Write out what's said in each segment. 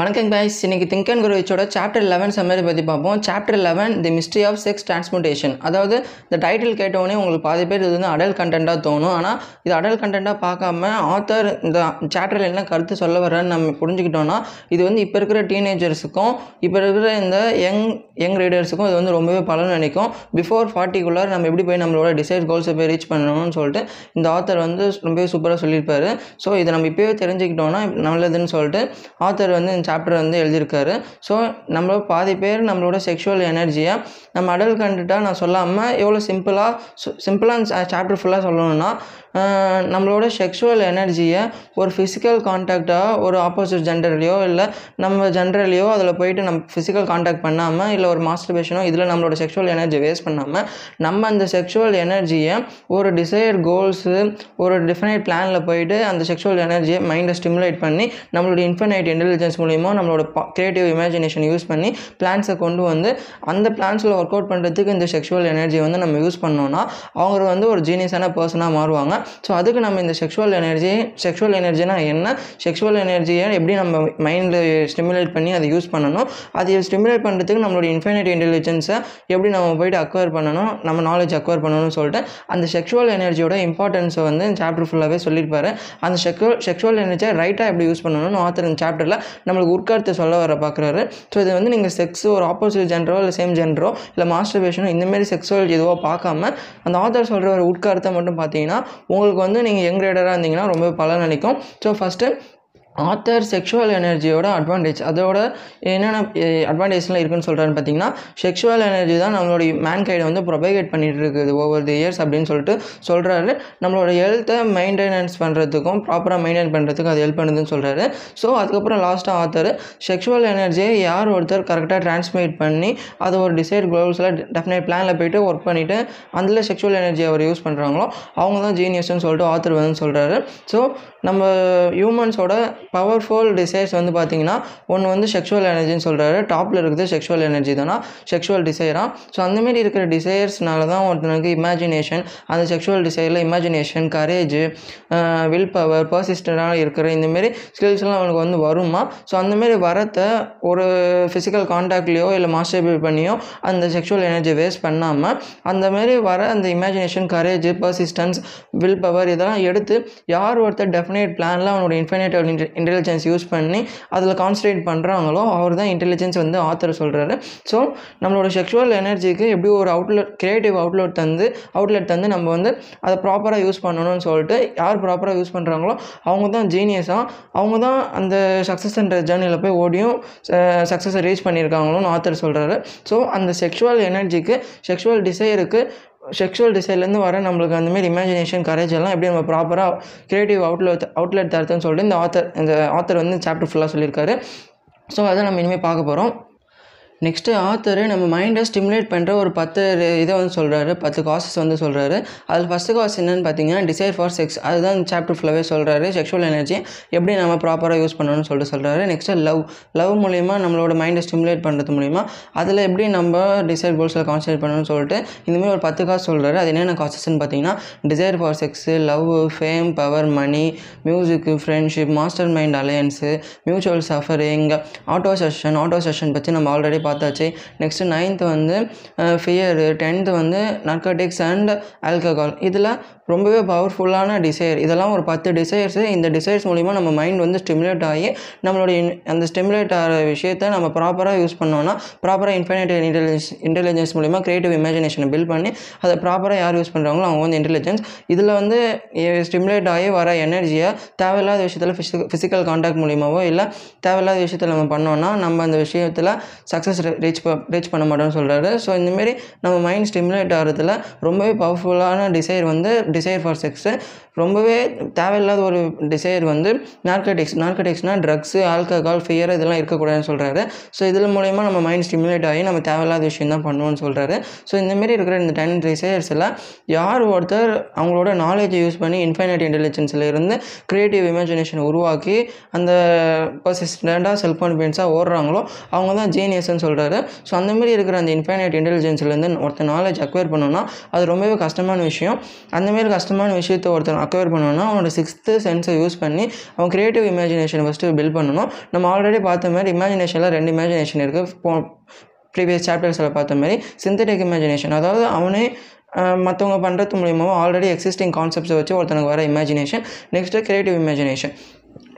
வணக்கம் கைஸ் இன்றைக்கி think and குரோவிச்சோட சாப்டர் லெவன் சம்மரி பற்றி பார்ப்போம். Chapter eleven the mystery of sex transmutation அதாவது இந்த டைட்டில் கேட்டவுடனே உங்களுக்கு பாதி பேர் இது வந்து அடல் கண்டென்ட்டாக தோணும். ஆனால் இது அடல் கண்டென்ட்டாக பார்க்காம ஆத்தர் இந்த சாப்டரில் என்ன கருத்து சொல்ல வர்றேன்னு நம்ம புரிஞ்சுக்கிட்டோம்னா இது வந்து இப்போ இருக்கிற டீனேஜர்ஸுக்கும் இப்போ இருக்கிற இந்த யங் யங் ரீடர்ஸுக்கும் இது வந்து ரொம்பவே பலன் நினைக்கும் பிஃபோர் ஃபார்ட்டிக்குள்ளார் நம்ம எப்படி போய் நம்மளோட டிசைட் கோல்ஸை போய் ரீச் பண்ணணும்னு சொல்லிட்டு இந்த ஆத்தர் வந்து ரொம்பவே சூப்பராக சொல்லியிருப்பாரு. ஸோ இதை நம்ம இப்போயே தெரிஞ்சுக்கிட்டோம்னா நல்லதுன்னு சொல்லிட்டு ஆத்தர் வந்து சாப்டர் வந்து எழுதியிருக்காரு. ஸோ நம்ம பாதி பேர் நம்மளோட செக்ஷுவல் எனர்ஜியை நம்ம அடல் கண்டுட்டால் நான் சொல்லாமல் எவ்வளோ சிம்பிளாக சிம்பிளாக சாப்டர் ஃபுல்லாக சொல்லணும்னா நம்மளோட செக்ஷுவல் எனர்ஜியை ஒரு ஃபிசிக்கல் காண்டாக்டாக ஒரு ஆப்போசிட் ஜெண்டர்லேயோ இல்லை நம்ம ஜென்ரலையோ அதில் போயிட்டு நம்ம ஃபிசிக்கல் காண்டாக்ட் பண்ணாமல் இல்லை ஒரு மாஸ்டர்பேஷனோ இதில் நம்மளோட செக்ஷுவல் எனர்ஜி வேஸ்ட் பண்ணாமல் நம்ம அந்த செக்ஷுவல் எனர்ஜியை ஒரு டிசைர்ட் கோல்ஸு ஒரு டிஃபினைட் பிளானில் போயிட்டு அந்த செக்ஷுவல் எனர்ஜியை மைண்டை ஸ்டிமுலேட் பண்ணி நம்மளோட இன்ஃபினைட் இன்டெலிஜென்ஸ் மூலிமா நம்மளோட க்ரியேட்டிவ் இமேஜினேஷன் யூஸ் பண்ணி பிளான்ஸை கொண்டு வந்து அந்த பிளான்ஸில் ஒர்க் அவுட் பண்ணுறதுக்கு இந்த செக்ஷுவல் எனர்ஜி வந்து நம்ம யூஸ் பண்ணோன்னா அவங்க வந்து ஒரு ஜீனியஸான பர்சனாக மாறுவாங்க. ஸோ அதுக்கு நம்ம இந்த செக்ஷுவல் எனர்ஜி செக்ஷுவல் எனர்ஜினா என்ன? செக்ஷுவல் எனர்ஜியை எப்படி நம்ம மைண்டில் ஸ்டிமுலேட் பண்ணி அதை யூஸ் பண்ணணும்? அதை ஸ்டிமுலேட் பண்ணுறதுக்கு நம்மளோட இன்ஃபினிட் இன்டெலிஜென்ஸை எப்படி நம்ம போயிட்டு அக்வயர் பண்ணணும்? நம்ம நாலேஜ் அக்வயர் பண்ணணும்னு சொல்லிட்டு அந்த செக்ஷுவல் எனர்ஜியோட இம்பார்ட்டன்ஸை வந்து சாப்டர் ஃபுல்லாகவே சொல்லியிருப்பாரு. அந்த செக்ஷுவல் செக்ஷுவல் எனர்ஜியை ரைட்டாக எப்படி யூஸ் பண்ணணும்னு ஆத்தர் இந்த சாப்டரில் நம்மளுக்கு உட்கருத்தை சொல்ல வர பார்க்குறாரு ஸோ இது வந்து நீங்கள் செக்ஸ் ஒரு ஆப்போசிட் ஜென்ரோ இல்லை சேம் ஜென்ரோ இல்லை மாஸ்டர்பேஷனோ இந்தமாரி செக்ஸுவல் எதுவோ பார்க்காம அந்த ஆத்தர் சொல்கிற ஒரு உட்காரத்தை மட்டும் பார்த்தீங்கன்னா உங்களுக்கு வந்து நீங்கள் யங் ரைடராக இருந்தீங்கன்னா ரொம்ப பலன் அளிக்கும் ஸோ ஃபஸ்ட்டு ஆத்தர் செக்ஷுவல் எனர்ஜியோட அட்வான்டேஜ் அதோட என்னென்ன அட்வான்டேஜ்லாம் இருக்குன்னு சொல்கிறான்னு பார்த்தீங்கன்னா செக்ஷுவல் எனர்ஜி தான் நம்மளுடைய மேன் கைடை வந்து ப்ரொபகேட் பண்ணிகிட்டு இருக்குது ஓவர் தி இயர்ஸ் அப்படின்னு சொல்லிட்டு சொல்கிறாரு நம்மளோட ஹெல்த்தை மெயின்டெனன்ஸ் பண்ணுறதுக்கும் ப்ராப்பராக மெயின்டைன் பண்ணுறதுக்கும் அது ஹெல்ப் பண்ணுதுன்னு சொல்கிறாரு ஸோ அதுக்கப்புறம் லாஸ்ட்டாக ஆத்தர் செக்ஷுவல் எனர்ஜியை யார் ஒருத்தர் கரெக்டாக டிரான்ஸ்மிட் பண்ணி அதை ஒரு டிசைட் கோல்ஸில் டெஃபினட் பிளானில் போயிட்டு ஒர்க் பண்ணிவிட்டு அதில் செக்ஷுவல் எனர்ஜி அவர் யூஸ் பண்ணுறாங்களோ அவங்க தான் ஜீனியஸ்ன்னு சொல்லிட்டு ஆத்தர் வந்து சொல்கிறாரு ஸோ நம்ம ஹியூமன்ஸோட பவர்ஃபுல் டிசைர்ஸ் வந்து பார்த்தீங்கன்னா ஒன்று வந்து செக்ஷுவல் எனர்ஜின்னு சொல்கிறாரு டாப்பில் இருக்குது செக்ஷுவல் எனர்ஜி தானா? செக்ஷுவல் டிசைரா ஸோ அந்தமாரி இருக்கிற டிசைர்ஸ்னால தான் ஒருத்தனுக்கு இமேஜினேஷன் அந்த செக்ஷுவல் டிசைரில் இமேஜினேஷன் கரேஜ் வில் பவர் பர்சிஸ்டண்டாக இருக்கிற இந்தமாரி ஸ்கில்ஸ்லாம் அவனுக்கு வந்து வருமா? ஸோ அந்தமாரி வரத்தை ஒரு ஃபிசிக்கல் காண்டாக்ட்லேயோ இல்லை மாஸ்டர் பண்ணியோ அந்த செக்ஷுவல் எனர்ஜி வேஸ்ட் பண்ணாமல் அந்தமாரி வர அந்த imagination courage persistence will power இதெல்லாம் எடுத்து யார் ஒருத்தர் டெஃபினேட் பிளானில் அவனோட இன்ஃபினைட் இன்டெலிஜென்ஸ் யூஸ் பண்ணி அதில் கான்சன்ட்ரேட் பண்ணுறாங்களோ அவர் தான் இன்டெலிஜென்ஸ் வந்து ஆத்தர் சொல்கிறாரு ஸோ நம்மளோட செக்ஷுவல் எனர்ஜிக்கு எப்படி ஒரு அவுட்லெட் க்ரியேட்டிவ் அவுட்லெட் தந்து அவுட்லெட் தந்து நம்ம வந்து அதை ப்ராப்பராக யூஸ் பண்ணணும்னு சொல்லிட்டு யார் ப்ராப்பராக யூஸ் பண்ணுறாங்களோ அவங்க தான் ஜீனியஸாக அவங்க தான் அந்த சக்ஸஸ்ன்ற ஜேர்னியில் போய் ஓடியும் சக்ஸஸை ரீச் பண்ணியிருக்காங்களோன்னு ஆத்தர் சொல்கிறாரு ஸோ அந்த செக்ஷுவல் எனர்ஜிக்கு செக்ஷுவல் டிசைருக்கு செக்ஷுவல் டிசைர்லேருந்து வர நம்மளுக்கு அந்தமாரி இமேஜினேஷன் கரேஜ் எல்லாம் எப்படி நம்ம ப்ராப்பராக க்ரியேட்டிவ் அவுட்லெட் அவுட்லெட் தரத்துன்னு சொல்லிட்டு இந்த ஆத்தர் இந்த ஆத்தர் வந்து சாப்டர் ஃபுல்லாக சொல்லியிருக்காரு. ஸோ அதை நம்ம இனிமேல் பார்க்க போகிறோம் நெக்ஸ்ட்டு ஆத்தரு நம்ம மைண்டை ஸ்டிமுலேட் பண்ணுற ஒரு பத்து இதை வந்து சொல்கிறாரு பத்து காசஸ் வந்து சொல்கிறாரு அதில் ஃபஸ்ட்டு காசு என்னென்னு பார்த்தீங்கன்னா டிசைர் ஃபார் செக்ஸ் அதுதான் சாப்டர் ஃபுல்லாகவே சொல்கிறாரு செக்ஷுவல் எனர்ஜி எப்படி நம்ம ப்ராப்பராக யூஸ் பண்ணணும்னு சொல்லிட்டு சொல்கிறாரு நெக்ஸ்ட்டு லவ் லவ் மூலிமா நம்மளோட மைண்டை ஸ்டிமுலேட் பண்ணுறது மூலிமா அதில் எப்படி நம்ம டிசைர் கோல்ஸில் கான்சன்ட்ரேட் பண்ணணும்னு சொல்லிட்டு இந்தமாதிரி ஒரு பத்து காசு சொல்கிறாரு அது என்னென்ன காசஸ்ன்னு பார்த்தீங்கன்னா desire for sex love fame power money music friendship mastermind alliance mutual suffering autosuggestion autosuggestion பற்றி நம்ம ஆல்ரெடி பார்த்தாச்சு. நெக்ஸ்ட்டு நைன்த்து வந்து ஃபியரு டென்த்து வந்து நர்கட்டிக்ஸ் அண்ட் ஆல்கஹால் இதில் ரொம்பவே பவர்ஃபுல்லான டிசைர் இதெல்லாம் ஒரு பத்து டிசைர்ஸு இந்த டிசைர்ஸ் மூலிமா நம்ம மைண்ட் வந்து ஸ்டிமுலேட் ஆகி நம்மளுடைய அந்த ஸ்டிமுலேட் ஆகிற விஷயத்தை நம்ம ப்ராப்பராக யூஸ் பண்ணோன்னா ப்ராப்பராக இன்ஃபினிட் இன்டெலிஜென்ஸ் இன்டெலிஜென்ஸ் மூலிமா க்ரியேட்டிவ் இமேஜினேஷனை பில்ட் பண்ணி அதை ப்ராப்பராக யார் யூஸ் பண்ணுறாங்களோ அவங்க வந்து இன்டெலிஜென்ஸ் இதில் வந்து ஸ்டிமுலேட் ஆகி வர எனர்ஜியை தேவையில்லாத விஷயத்தில் ஃபிசிக்கல் கான்டாக்ட் மூலிமாவோ இல்லை தேவையில்லாத விஷயத்தில் நம்ம பண்ணோன்னா நம்ம அந்த விஷயத்தில் சக்ஸஸ் ரீச் ரீச் பண்ண மாட்டோம்னு சொல்கிறாரு ஸோ இந்தமாரி நம்ம மைண்ட் ஸ்டிமுலேட் ஆகிறதுல ரொம்பவே பவர்ஃபுல்லான டிசைர் வந்து டிசைர் ஃபார் செக்ஸு ரொம்பவே தேவையில்லாத ஒரு டிசைர் வந்து நார்கட்டிக்ஸ் நார்கட்டிக்ஸ்னால் ட்ரக்ஸு ஆல்கஹால் ஃபியர் இதெல்லாம் இருக்கக்கூடாதுன்னு சொல்கிறாரு ஸோ இதில் மூலயமா நம்ம மைண்ட் ஸ்டிமுலேட் ஆகி நம்ம தேவையில்லாத விஷயம் தான் பண்ணுவோம்னு சொல்கிறாரு ஸோ இந்தமாரி இருக்கிற இந்த டென் டிசைர்ஸில் யார் ஒருத்தர் அவங்களோட நாலேஜை யூஸ் பண்ணி இன்ஃபைனைட் இன்டெலிஜென்ஸில் இருந்து க்ரியேட்டிவ் இமேஜினேஷன் உருவாக்கி அந்த பர்சிஸ்டண்ட்டாக செல்ஃப் கான்ஃபிடென்ஸாக ஓடுறாங்களோ அவங்க தான் ஜீனியஸ்ன்னு சொல்கிறாரு ஸோ அந்த மாதிரி இருக்கிற அந்த இன்ஃபைனைட் இன்டெலிஜென்ஸ்லேருந்து ஒருத்தர் நாலேஜ் அக்வயர் பண்ணோன்னா அது ரொம்பவே கஷ்டமான விஷயம். அந்த மாதிரி கஷ்டமான விஷயத்தை ஒருத்தர் அக்வயர் பண்ணோன்னா அவனோட சிக்ஸ்த்து சென்ஸை யூஸ் பண்ணி அவன் க்ரியேட்டிவ் இமேஜினேஷன் ஃபஸ்ட்டு பில்ட் பண்ணணும். நம்ம ஆல்ரெடி பார்த்த மாதிரி இமேஜினேஷனில் ரெண்டு இமேஜினேஷன் இருக்குது போ ப்ரீவியஸ் சாப்டர்ஸில் பார்த்த மாதிரி சிந்தட்டிக் இமேஜினேஷன் அதாவது அவனே மற்றவங்க பண்ணுறது மூலியமாக ஆல்ரெடி எக்ஸிஸ்டிங் கான்செப்ட்ஸை வச்சு ஒருத்தனுக்கு வர இமேஜினேஷன் நெக்ஸ்ட்டு க்ரியேட்டிவ் இமேஜினேஷன்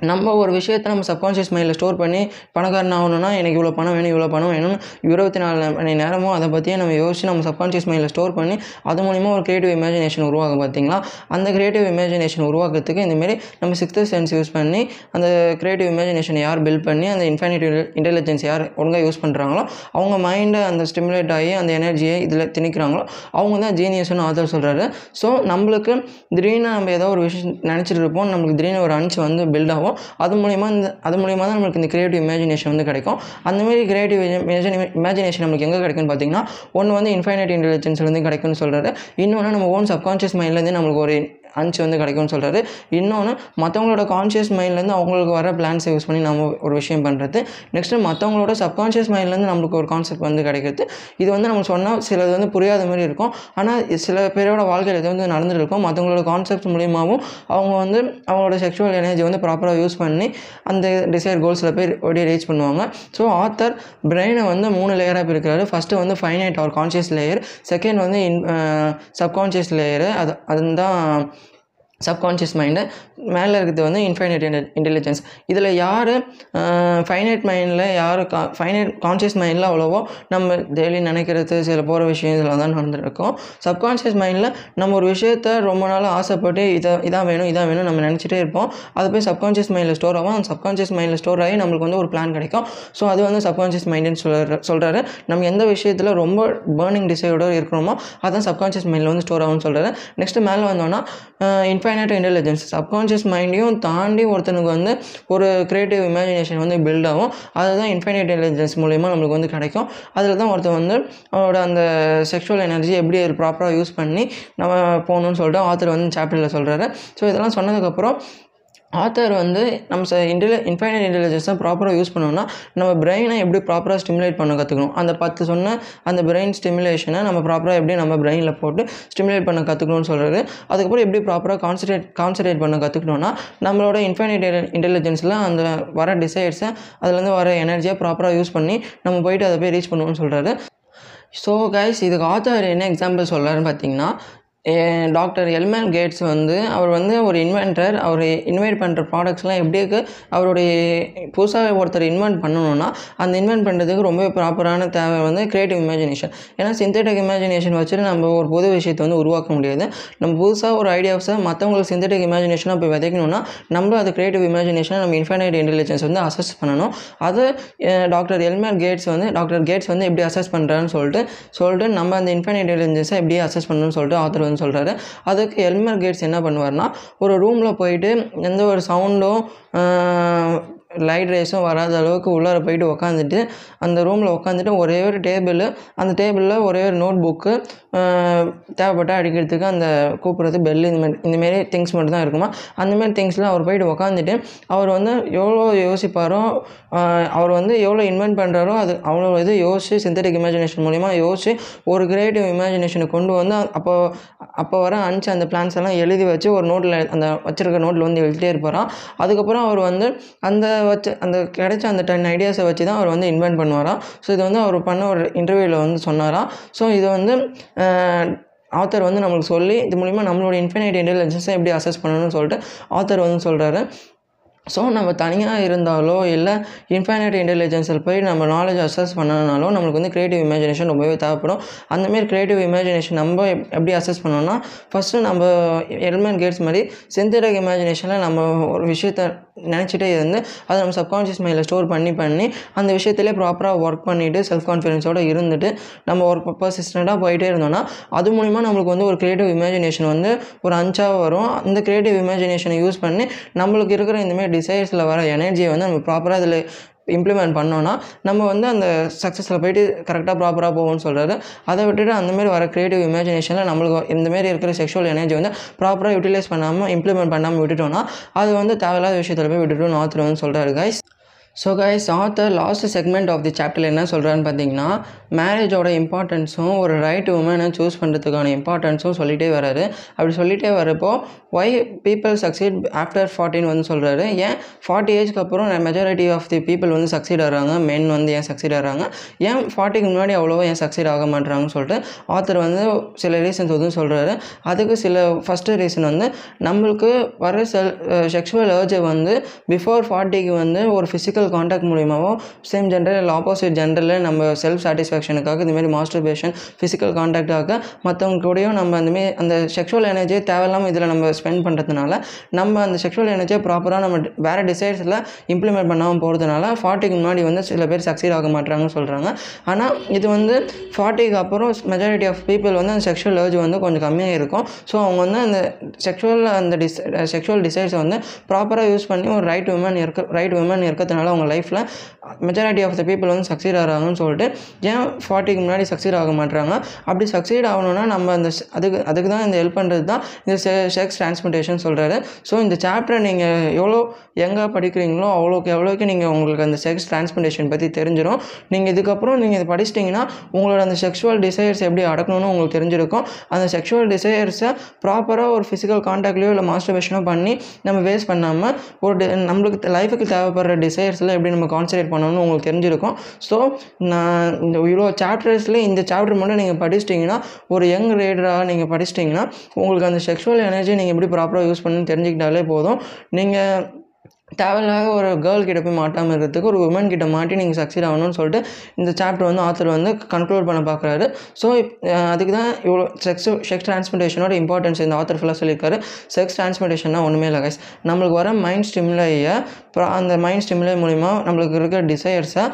நம்ம ஒரு விஷயத்தை நம்ம சப்கான்ஷியஸ் மைண்டில் ஸ்டோர் பண்ணி பணக்காரன் ஆகணும்னா எனக்கு இவ்வளோ பணம் வேணும் இவ்வளோ பணம் வேணும்னு இருபத்தி நாலு மணி நேரமும் அதை பற்றியே நம்ம யோசிச்சு நம்ம சப்கான்ஷியஸ் மைண்டில் ஸ்டோர் பண்ணி அது மூலிமா ஒரு க்ரியேட்டிவ் இமேஜினேஷன் உருவாகும் பார்த்தீங்களா அந்த க்ரியேட்டிவ் இமேஜினேஷன் உருவாக்குறதுக்கு இந்தமாரி நம்ம சிக்ஸ்த்து சென்ஸ் யூஸ் பண்ணி அந்த க்ரியேட்டிவ் இமேஜினேஷன் யார் பில்ட் பண்ணி அந்த இன்ஃபைனிட் இன்டெலிஜென்ஸ் யார் ஒழுங்காக யூஸ் பண்ணுறாங்களோ அவங்க மைண்டை அந்த ஸ்டிமுலேட் ஆகி அந்த எனர்ஜியை இதில் திணிக்கிறாங்களோ அவங்க தான் ஜீனியஸ்னு ஆதர் சொல்கிறாரு ஸோ நம்மளுக்கு திடீர்னு நம்ம ஏதோ ஒரு விஷயம் நினச்சிட்டு இருப்போம் நம்மளுக்கு திடீர்னு ஒரு அன்ச் வந்து பில்ட் ஆகும். அது மூலிமா இந்த அது மூலிமா தான் நம்மளுக்கு இந்த க்ரியேட்டிவ் இமேஜினேஷன் வந்து கிடைக்கும். அந்தமாரி க்ரியேட்டிவ் இமேஜினேஷன் நம்மளுக்கு எங்கே கிடைக்கும்னு பார்த்தீங்கன்னா ஒன்று வந்து இன்ஃபைனைட் இன்டெலிஜென்ஸ்லேருந்து கிடைக்கும்னு சொல்கிறாரு இன்னொன்று நம்ம ஓன் சப்கான்ஷியஸ் மைண்ட்லேருந்து நம்மளுக்கு ஒரு அன்ச் வந்து கிடைக்கும்னு சொல்கிறாரு இன்னொன்று மற்றவங்களோட கான்ஷியஸ் மைண்ட்லேருந்து அவங்களுக்கு வர பிளான்ஸை யூஸ் பண்ணி நம்ம ஒரு விஷயம் பண்ணுறது நெக்ஸ்ட்டு மற்றவங்களோட சப்கான்ஷியஸ் மைண்ட்லேருந்து நம்மளுக்கு ஒரு கான்செப்ட் வந்து கிடைக்கிறது. இது வந்து நம்ம சொன்னால் சிலது வந்து புரியாத மாதிரி இருக்கும். ஆனால் சில பேரோட வாழ்க்கையில் இது வந்து நடந்துருக்கும். இருக்கும் மற்றவங்களோட கான்செப்ட் மூலியமாகவும் அவங்க வந்து அவங்களோட செக்ஷுவல் எனர்ஜி வந்து ப்ராப்பராக யூஸ் பண்ணி அந்த டிசைர் கோல்ஸில் போய் அப்படியே ரீச் பண்ணுவாங்க. ஸோ ஆத்தர் பிரெயினை வந்து மூணு லேயராக பிரிக்கிறாரு. ஃபஸ்ட்டு வந்து finite or conscious layer second வந்து இன் சப்கான்ஷியஸ் லேயரு அது அதுதான் சப்கான்ஷியஸ் மைண்டு மேலே இருக்கிறது வந்து இன்ஃபைனைட் இன்டெலிஜென்ஸ் இதில் யார் ஃபைனைட் மைண்டில் யார் கா ஃபைனைட் கான்ஷியஸ் மைண்டில் அவ்வளோவோ நம்ம டெய்லி நினைக்கிறது சில போகிற விஷயம் இதெல்லாம் தான் நடந்துருக்கோம். சப்கான்ஷியஸ் மைண்டில் நம்ம ஒரு விஷயத்த ரொம்ப நாள் ஆசைப்பட்டு இதை இதான் வேணும் இதான் வேணும் நம்ம நினச்சிட்டே இருப்போம். அது போய் சப்கான்ஷியஸ் மைண்டில் ஸ்டோர் ஆகும். அந்த சப்கான்ஷியஸ் மைண்டில் ஸ்டோர் ஆகி நம்மளுக்கு வந்து ஒரு பிளான் கிடைக்கும். ஸோ அது வந்து சப்கான்ஷியஸ் மைண்டுன்னு சொல்கிற சொல்கிறாரு நம்ம எந்த விஷயத்தில் ரொம்ப பேர்னிங் டிசைடோடு இருக்கிறோமோ அதான் சப்கான்ஷியஸ் மைண்டில் வந்து ஸ்டோர் ஆகும்னு சொல்கிறாரு நெக்ஸ்ட்டு மேலே வந்தோன்னா இன்ஃபைனைட் இன்டெலிஜென்ஸ் சப்கான்ஷியஸ் மைண்டையும் தாண்டி ஒருத்தனுக்கு வந்து ஒரு க்ரியேட்டிவ் இமேஜினேஷன் வந்து பில்ட் ஆகும். அதுதான் இன்ஃபைனட் இன்டெலிஜென்ஸ் மூலிமா நம்மளுக்கு வந்து கிடைக்கும். அதில் தான் ஒருத்தன் வந்து அவனோட அந்த செக்ஷுவல் எனர்ஜி எப்படி ப்ராப்பராக யூஸ் பண்ணி நம்ம போகணுன்னு சொல்லிட்டு ஆத்தர் வந்து சாப்டரில் சொல்கிறாரு ஸோ இதெல்லாம் சொன்னதுக்கப்புறம் ஆத்தர் வந்து நம்ம ச இன்டெலி இன்ஃபைனட் இன்டெலிஜென்ஸை ப்ராப்பராக யூஸ் பண்ணோம்னா நம்ம பிரெயினை எப்படி ப்ராப்பராக ஸ்டிமுலேட் பண்ண கற்றுக்கணும் அந்த பத்து சொன்ன அந்த பிரெயின் ஸ்டிமுலேஷனை நம்ம ப்ராப்பராக எப்படி நம்ம பிரெயினில் போட்டு ஸ்டிமுலேட் பண்ண கற்றுக்கணும்னு சொல்கிறது அதுக்கப்புறம் எப்படி ப்ராப்பராக கான்சன்ட்ரேட் கான்சன்ட்ரேட் பண்ண கற்றுக்கணும்னா நம்மளோட இன்ஃபைனட் இன்டெலிஜென்ஸில் அந்த வர டிசைர்ஸை அதுலேருந்து வர எனர்ஜியை ப்ராப்பராக யூஸ் பண்ணி நம்ம போயிட்டு அதை போய் ரீச் பண்ணுவோம்னு சொல்கிறாரு ஸோ கைஸ் இதுக்கு ஆத்தர் என்ன எக்ஸாம்பிள் சொல்கிறாருன்னு பார்த்தீங்கன்னா டாக்டர் எல்மேன் கேட்ஸ் வந்து அவர் வந்து ஒரு இன்வென்டர் அவர் இன்வைட் பண்ணுற ப்ராடக்ட்ஸ்லாம் எப்படி இருக்குது அவருடைய புதுசாக ஒருத்தர் இன்வென்ட் பண்ணணும்னா அந்த இன்வென்ட் பண்ணுறதுக்கு ரொம்ப ப்ராப்பரான தேவை வந்து க்ரியேட்டிவ் இமேஜினேஷன் ஏன்னா சிந்தட்டிக் இமேஜினேஷன் வச்சுட்டு நம்ம ஒரு புது விஷயத்தை வந்து உருவாக்க முடியாது. நம்ம புதுசாக ஒரு ஐடியாஸை மற்றவங்களுக்கு சிந்தட்டிக் இமேஜினேஷனாக போய் விதைக்கணும்னா நம்ம அது க்ரியேட்டிவ் இமேஜினேஷனை நம்ம இன்ஃபைனைட் இன்டெலிஜென்ஸ் வந்து அசஸ் பண்ணணும். அது டாக்டர் எல்மேன் கேட்ஸ் வந்து டாக்டர் கேட்ஸ் வந்து எப்படி அசஸ் பண்ணுறான்னு சொல்லிட்டு சொல்லிட்டு நம்ம அந்த இன்ஃபைனைட் இன்டெலிஜென்ஸை எப்படி அசஸ் பண்ணணும்னு சொல்லிட்டு ஆத்தர் வந்து சொல்கிறாரு அதுக்கு எல்மர் கேட்ஸ் என்ன பண்ணுவார்னா ஒரு ரூமில் போயிட்டு எந்த ஒரு சவுண்டும் லைட் ரேஸும் வராத அளவுக்கு உள்ளார போயிட்டு உக்காந்துட்டு அந்த ரூமில் உட்காந்துட்டு ஒரே ஒரு டேபிள் அந்த டேபிளில் ஒரே ஒரு நோட் புக்கு தேவைப்பட்டால் அடிக்கிறதுக்கு அந்த கூப்பிட்றது பெல் இந்த மாதிரி இந்தமாரி திங்ஸ் மட்டும் தான் இருக்குமா அந்தமாரி திங்ஸ்லாம் அவர் போயிட்டு உக்காந்துட்டு அவர் வந்து எவ்வளோ யோசிப்பாரோ அவர் வந்து எவ்வளோ இன்வென்ட் பண்ணுறாரோ அது அவ்வளோ இது யோசிச்சு சிந்தட்டிக் இமேஜினேஷன் மூலிமா யோசிச்சு ஒரு கிரியேட்டிவ் இமேஜினேஷனை கொண்டு வந்து அப்போ அப்போ வர அனுப்பிச்சு அந்த பிளான்ஸ் எல்லாம் எழுதி வச்சு ஒரு நோட்டில் அந்த வச்சுருக்க நோட்டில் வந்து எழுதிட்டே இருப்பாராம். அதுக்கப்புறம் அவர் வந்து அந்த வச்சு அந்த கிடைச்ச அந்த டென் ஐடியாஸை வச்சு தான் அவர் வந்து இன்வென்ட் பண்ணுவாராம் ஸோ இது வந்து அவர் பண்ண ஒரு இன்டர்வியூவில் வந்து சொன்னாராம் ஸோ இது வந்து ஆத்தர் வந்து நம்மளுக்கு சொல்லி இது மூலிமா நம்மளோட இன்ஃபினைட் இன்டெலிஜென்ஸை எப்படி அசஸ் பண்ணணும்னு சொல்லிட்டு ஆத்தர் வந்து சொல்கிறாரு ஸோ நம்ம தனியாக இருந்தாலோ இல்லை இன்ஃபைனைட் இன்டெலிஜென்ஸில் போய் நம்ம நாலேஜ் அசஸ் பண்ணனாலும் நம்மளுக்கு வந்து க்ரியேட்டிவ் இமேஜினேஷன் ரொம்பவே தேவைப்படும். அந்தமாரி க்ரியேட்டிவ் இமேஜினேஷன் நம்ம எப்படி அசஸ் பண்ணோம்னா ஃபஸ்ட்டு நம்ம எல்மன் கேட்ஸ் மாதிரி சிந்தட்டிக் இமேஜினேஷனில் நம்ம ஒரு விஷயத்தை நினச்சிட்டே இருந்து அதை நம்ம சப்கான்ஷியஸ் மைண்டில் ஸ்டோர் பண்ணி பண்ணி அந்த விஷயத்திலே ப்ராப்பராக ஒர்க் பண்ணிவிட்டு செல்ஃப் கான்ஃபிடென்ஸோடு இருந்துட்டு நம்ம ஒர்க் பர்சிஸ்டண்ட்டாக போயிட்டே இருந்தோம்னா அது மூலிமா நம்மளுக்கு வந்து ஒரு க்ரியேட்டிவ் இமேஜினேஷன் வந்து ஒரு அஞ்சாக வரும். அந்த க்ரியேட்டிவ் இமேஜினேஷனை யூஸ் பண்ணி நம்மளுக்கு இருக்கிற இந்தமாரி டிசைர்ஸில் வர எனர்ஜியை வந்து நம்ம ப்ராப்பராக அதில் இம்ப்ளிமெண்ட் பண்ணோன்னா நம்ம வந்து அந்த சக்ஸஸில் போயிட்டு கரெக்டாக ப்ராப்பராக போகும்னு சொல்கிறாரு அதை விட்டுட்டு அந்தமாரி வர க்ரியேட்டிவ் இமேஜினேஷனில் நம்மளுக்கு இந்தமாரி இருக்கிற செக்ஷுவல் எனர்ஜி வந்து ப்ராப்பராக யூட்டிலைஸ் பண்ணாமல் இம்ப்ளிமெண்ட் பண்ணாமல் விட்டுட்டோம்னா அது வந்து தேவையில்லாத விஷயத்தில் போய் விட்டுட்டோம்னு ஆத்தர் சொல்கிறாரு guys so guys author last segment of the சாப்டரில் என்ன சொல்கிறான்னு பார்த்தீங்கன்னா மேரேஜோட இம்பார்ட்டன்ஸும் ஒரு ரைட் உமனை சூஸ் பண்ணுறதுக்கான இம்பார்ட்டன்ஸும் சொல்லிகிட்டே வராரு. அப்படி சொல்லிகிட்டே வரப்போ ஒய் பீப்புள் சக்சீட் ஆஃப்டர் ஃபார்ட்டின்னு வந்து சொல்கிறாரு ஏன்? ஃபார்ட்டி ஏஜ்க்கு அப்புறம் மெஜாரிட்டி ஆஃப் தி பீப்புள் வந்து சக்சீட் ஆகிறாங்க. மென் வந்து ஏன் சக்சீட் ஆகிறாங்க? ஏன் ஃபார்ட்டிக்கு முன்னாடி அவ்வளோவா ஏன் சக்சீட் ஆக மாட்டாங்கன்னு சொல்லிட்டு ஆத்தர் வந்து சில ரீசன்ஸ் வந்து சொல்கிறாரு அதுக்கு சில ஃபஸ்ட்டு ரீசன் வந்து நம்மளுக்கு வர செல் செக்ஷுவல் ஏர்ஜை வந்து பிஃபோர் ஃபார்ட்டிக்கு வந்து ஒரு ஃபிசிக்கல் காண்டாக்ட் மூலியமாகவும் சேம் ஜெண்டர் இல்லை ஆப்போசிட் ஜெண்டரில் நம்ம செல்ஃப் சாட்டிஸ்ஃபேக்ஷனுக்காக இதுமாரி மாஸ்டர்பேஷன் ஃபிசிக்கல் காண்டாக்டாக மற்றவங்க கூடயும் நம்ம அந்தமாரி அந்த செக்ஷுவல் எனர்ஜியை தேவையில்லாமல் இதில் நம்ம ஸ்பெண்ட் பண்ணுறதுனால நம்ம அந்த செக்ஷுவல் எனர்ஜியை ப்ராப்பராக நம்ம வேறு டிசைர்ஸில் இம்ப்ளிமெண்ட் பண்ணாமல் போகிறதுனால ஃபார்ட்டிக்கு முன்னாடி வந்து சில பேர் சக்சீட் ஆக மாட்டாங்கன்னு சொல்கிறாங்க ஆனால் இது வந்து ஃபார்ட்டிக்கு அப்புறம் மெஜாரிட்டி ஆஃப் பீப்புள் வந்து அந்த செக்ஷுவல் ஏர்ஜ் வந்து கொஞ்சம் கம்மியாக இருக்கும். ஸோ அவங்க வந்து அந்த செக்ஷுவல் அந்த டிஸ் செக்ஷுவல் டிசைர்ஸை வந்து ப்ராப்பராக யூஸ் பண்ணி ஒரு ரைட் உமன் இருக்க ரைட் உமன் இருக்கிறதுனால அவங்க லைஃப்பில் மெஜாரிட்டி ஆஃப் த பீப்புள் வந்து சக்சீட் ஆகிறாங்கன்னு சொல்லிட்டு ஏன் ஃபார்ட்டிக்கு முன்னாடி சக்சீட் ஆக மாட்டாங்க அப்படி சக்சீட் ஆகணும்னா நம்ம அந்த அதுக்கு அதுக்கு தான் இந்த ஹெல்ப் பண்ணுறது தான் இந்த செக்ஸ் டிரான்ஸ்மிட்டேஷன் சொல்கிறாரு ஸோ இந்த சாப்டரை நீங்கள் எவ்வளோ எங்கே படிக்கிறீங்களோ அவ்வளோக்கு எவ்வளோக்கு நீங்கள் உங்களுக்கு அந்த செக்ஸ் டிரான்ஸ்மிட்டேஷன் பற்றி தெரிஞ்சிடும் நீங்கள் இதுக்கப்புறம் நீங்கள் இதை படிச்சிட்டிங்கன்னா உங்களோட அந்த செக்ஷுவல் டிசைர்ஸ் எப்படி அடக்கணும்னு உங்களுக்கு தெரிஞ்சிருக்கும். அந்த செக்ஷுவல் டிசைர்ஸை ப்ராப்பராக ஒரு ஃபிசிக்கல் காண்டாக்ட்லையோ இல்லை மாஸ்டர்பேஷனோ பண்ணி நம்ம வேஸ்ட் பண்ணாமல் ஒரு நம்மளுக்கு லைஃபுக்கு தேவைப்படுற சாப்டர்ஸில் எப்படி நம்ம கான்சன்ட்ரேட் பண்ணணும்னு உங்களுக்கு தெரிஞ்சிருக்கும். ஸோ நான் இந்த இவ்வளோ சாப்டர்ஸில் இந்த சாப்டர் மட்டும் நீங்கள் படிச்சிட்டிங்கன்னா ஒரு யங் ரீடராக நீங்கள் படிச்சிட்டிங்கன்னா உங்களுக்கு அந்த செக்ஷுவல் எனர்ஜி நீங்கள் எப்படி ப்ராப்பராக யூஸ் பண்ணணும்னு தெரிஞ்சுக்கிட்டாலே போதும். நீங்கள் தேவையில்லாத ஒரு கேர்ள் கிட்ட போய் மாட்டாமல் இருக்கிறதுக்கு ஒரு உமன் கிட்ட மாட்டி நீங்கள் சக்சீட் ஆகணும்னு சொல்லிட்டு இந்த சாப்டர் வந்து ஆத்தர் வந்து கன்க்ளூட் பண்ண பார்க்குறாரு ஸோ அதுக்கு தான் இவ்வளோ செக்ஸ் செக்ஸ் டிரான்ஸ்மிட்டேஷனோட இம்பார்ட்டன்ஸ் இந்த ஆத்தர் ஃபுல்லாக சொல்லியிருக்காரு. செக்ஸ் டிரான்ஸ்மிட்டேஷன்னா ஒன்றுமே இல்லை கைஸ் நம்மளுக்கு வர மைண்ட் ஸ்டிம்லையை அப்புறம் அந்த மைண்ட் ஸ்டிம்லை மூலிமா நம்மளுக்கு இருக்கிற டிசைர்ஸை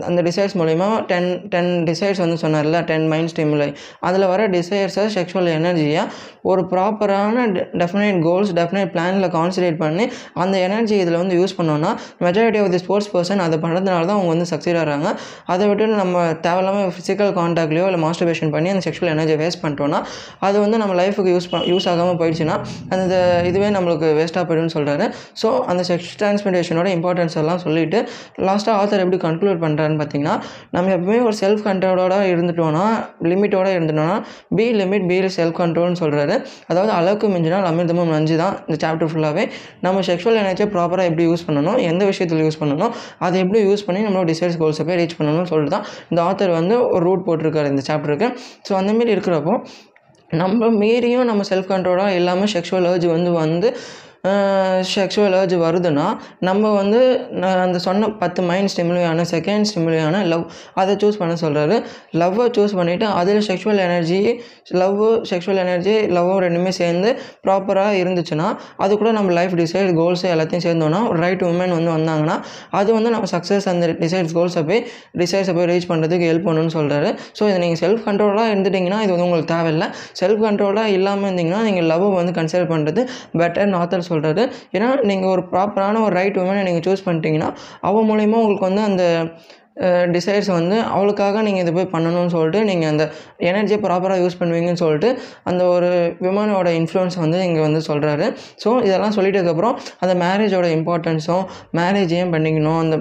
அந்த டிசைர்ஸ் மூலிமா டென் டென் டிசைர்ஸ் வந்து சொன்னார்ல டென் மைண்ட் ஸ்டிமுலை அதில் வர டிசைர்ஸை செக்ஷுவல் எனர்ஜியாக ஒரு ப்ராப்பரான டெஃபினைட் கோல்ஸ் டெஃபினைட் பிளானில் கான்சன்ட்ரேட் பண்ணி அந்த எனர்ஜி இதில் வந்து யூஸ் பண்ணோன்னா majority of the sports person அதை பண்ணுறதுனால தான் அவங்க வந்து சக்சீட் ஆகிறாங்க. அதை விட்டு நம்ம தேவையில்லாமல் ஃபிசிக்கல் காண்டாக்ட்லையோ இல்லை மாஸ்டர்பேஷன் பண்ணி அந்த செக்ஷுவல் எனர்ஜியை வேஸ்ட் பண்ணிட்டோன்னா அது வந்து நம்ம லைஃபுக்கு யூஸ் ப யூஸ் ஆகாமல் போயிடுச்சுன்னா அந்த இதுவே நம்மளுக்கு வேஸ்ட்டாக போய்டும்னு சொல்கிறாரு ஸோ அந்த செக்ஷ் டிரான்ஸ்மெண்டேஷனோட இம்பார்ட்டன்ஸ் எல்லாம் சொல்லிட்டு லாஸ்ட்டாக ஆத்தர் எப்படி கன்க்ளூட் பண்ணுறாருன்னு பார்த்தீங்கன்னா நம்ம எப்பவுமே ஒரு செல்ஃப் கண்ட்ரோலோட இருந்துட்டோம்னா லிமிட்டோட இருந்துட்டோம்னா பி லிமிட் பி செல்ஃப் கண்ட்ரோல்னு சொல்கிறாரு அதாவது அளவுக்கு மிஞ்சினால் அமிர்தமும் நஞ்சு தான் இந்த சாப்டர் ஃபுல்லாகவே நம்ம செக்ஷுவல் எனர்ஜியை ப்ராப்பராக எப்படி யூஸ் பண்ணணும் எந்த விஷயத்தில் யூஸ் பண்ணணும் அதை எப்படி யூஸ் பண்ணி நம்மளோட டிசைர்ஸ் கோல்ஸை போய் ரீச் பண்ணணும்னு சொல்லிட்டு தான் இந்த ஆத்தர் வந்து ஒரு ரூட் போட்டிருக்காரு இந்த சாப்டருக்கு ஸோ அந்தமாரி இருக்கிறப்போ நம்ம மீறியும் நம்ம செல்ஃப் கண்ட்ரோலாக இல்லாமல் செக்ஷுவல் ஏர்ஜ் வந்து வந்து செக்ஷுவல் ஏர்ஜ் வருதுன்னா நம்ம வந்து நான் அந்த சொன்ன பத்து மைண்ட் ஸ்டிமுலியான செகண்ட் ஸ்டிமுலியான லவ் அதை சூஸ் பண்ண சொல்கிறாரு லவ்வை சூஸ் பண்ணிவிட்டு அதில் sexual energy love sexual energy லவ்வும் ரெண்டுமே சேர்ந்து ப்ராப்பராக இருந்துச்சுன்னா அது கூட நம்ம லைஃப் டிசைட் கோல்ஸ் எல்லாத்தையும் சேர்ந்தோன்னா ஒரு ரைட் உமன் வந்து வந்தாங்கன்னா அது வந்து நம்ம சக்ஸஸ் அந்த டிசைட்ஸ் கோல்ஸை போய் டிசைட்ஸை போய் ரீச் பண்ணுறதுக்கு ஹெல்ப் பண்ணணும்னு சொல்கிறாரு ஸோ இதை நீங்கள் செல்ஃப் கண்ட்ரோலாக இருந்துட்டிங்கன்னா இது வந்து உங்களுக்கு தேவையில்லை. செல்ஃப் கண்ட்ரோலாக இல்லாமல் இருந்தீங்கன்னா நீங்கள் லவ் வந்து கன்சிடர் பண்ணுறது பெட்டர்னு ஆத்தர் சொல்கிறது ஏன்னா நீங்கள் ஒரு ப்ராப்பரான ஒரு ரைட் உமனை நீங்கள் சூஸ் பண்ணிட்டீங்கன்னா அவன் மூலிமா உங்களுக்கு வந்து அந்த டிசைர்ஸ் வந்து அவளுக்காக நீங்கள் இது போய் பண்ணணும்னு சொல்லிட்டு நீங்கள் அந்த எனர்ஜியை ப்ராப்பராக யூஸ் பண்ணுவீங்கன்னு சொல்லிட்டு அந்த ஒரு விமனோட இன்ஃப்ளூயன்ஸ் வந்து இங்கே வந்து சொல்கிறாரு ஸோ இதெல்லாம் சொல்லிட்டதுக்கப்புறம் அந்த மேரேஜோட இம்பார்ட்டன்ஸும் மேரேஜ் ஏன் பண்ணிக்கணும்? அந்த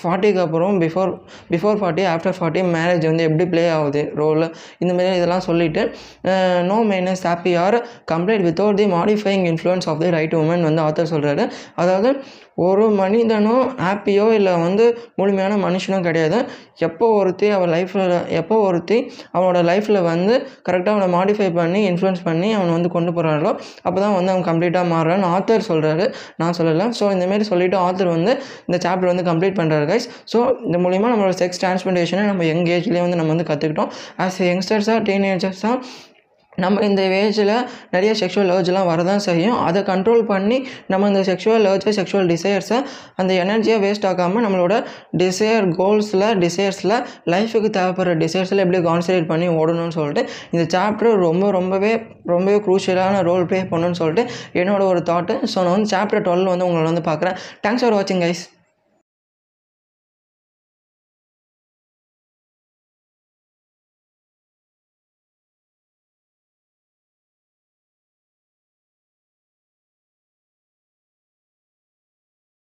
ஃபார்ட்டிக்கு அப்புறம் before before forty after forty marriage வந்து எப்படி ப்ளே ஆகுது? ரோல் இந்த மாதிரி இதெல்லாம் சொல்லிவிட்டு no man is happy or complete without the modifying influence of the right woman வந்து ஆத்தர் சொல்கிறாரு அதாவது ஒரு மனிதனும் ஹாப்பியோ இல்லை வந்து முழுமையான மனுஷனும் கிடையாது. எப்போ ஒருத்தி அவன் லைஃப்பில் எப்போ ஒருத்தி அவனோட லைஃப்பில் வந்து கரெக்டாக அவனை மாடிஃபை பண்ணி இன்ஃப்ளூயன்ஸ் பண்ணி அவனை வந்து கொண்டு போகிறாரோ அப்போ தான் வந்து அவன் கம்ப்ளீட்டாக மாறுறான்னு ஆத்தர் சொல்கிறாரு நான் சொல்லலை. ஸோ இந்தமாரி சொல்லிவிட்டு ஆத்தர் வந்து இந்த சாப்டர் வந்து கம்ப்ளீட் பண்ணுறாரு கைஸ் ஸோ இந்த மூலிமா நம்மளோட செக்ஸ் டிரான்ஸ்பிளேஷனை நம்ம யங் ஏஜ்லேயே வந்து நம்ம வந்து கற்றுக்கிட்டோம் ஆஸ் யங்ஸ்டர்ஸாக டீனேஜர்ஸாக நம்ம இந்த ஏஜில் நிறைய செக்ஷுவல் ஏர்ஜ்லாம் வரதான் செய்யும். அதை கண்ட்ரோல் பண்ணி நம்ம இந்த செக்ஷுவல் ஏர்ஜை செக்ஷுவல் டிசைர்ஸை அந்த எனர்ஜியை வேஸ்ட் ஆகாமல் நம்மளோட டிசைர் கோல்ஸில் டிசையர்ஸில் லைஃபுக்கு தேவைப்படுற டிசையர்ஸில் எப்படி கான்சன்ட்ரேட் பண்ணி ஓடணும்னு சொல்லிட்டு இந்த சாப்டர் ரொம்ப ரொம்பவே ரொம்பவே க்ரூஷியலான ரோல் ப்ளே பண்ணணும்னு சொல்லிட்டு என்னோட ஒரு தாட்டு ஸோ நான் வந்து சாப்டர் டுவெல் வந்து உங்களை வந்து பார்க்குறேன். தேங்க்ஸ் ஃபார் வாட்சிங் கைஸ்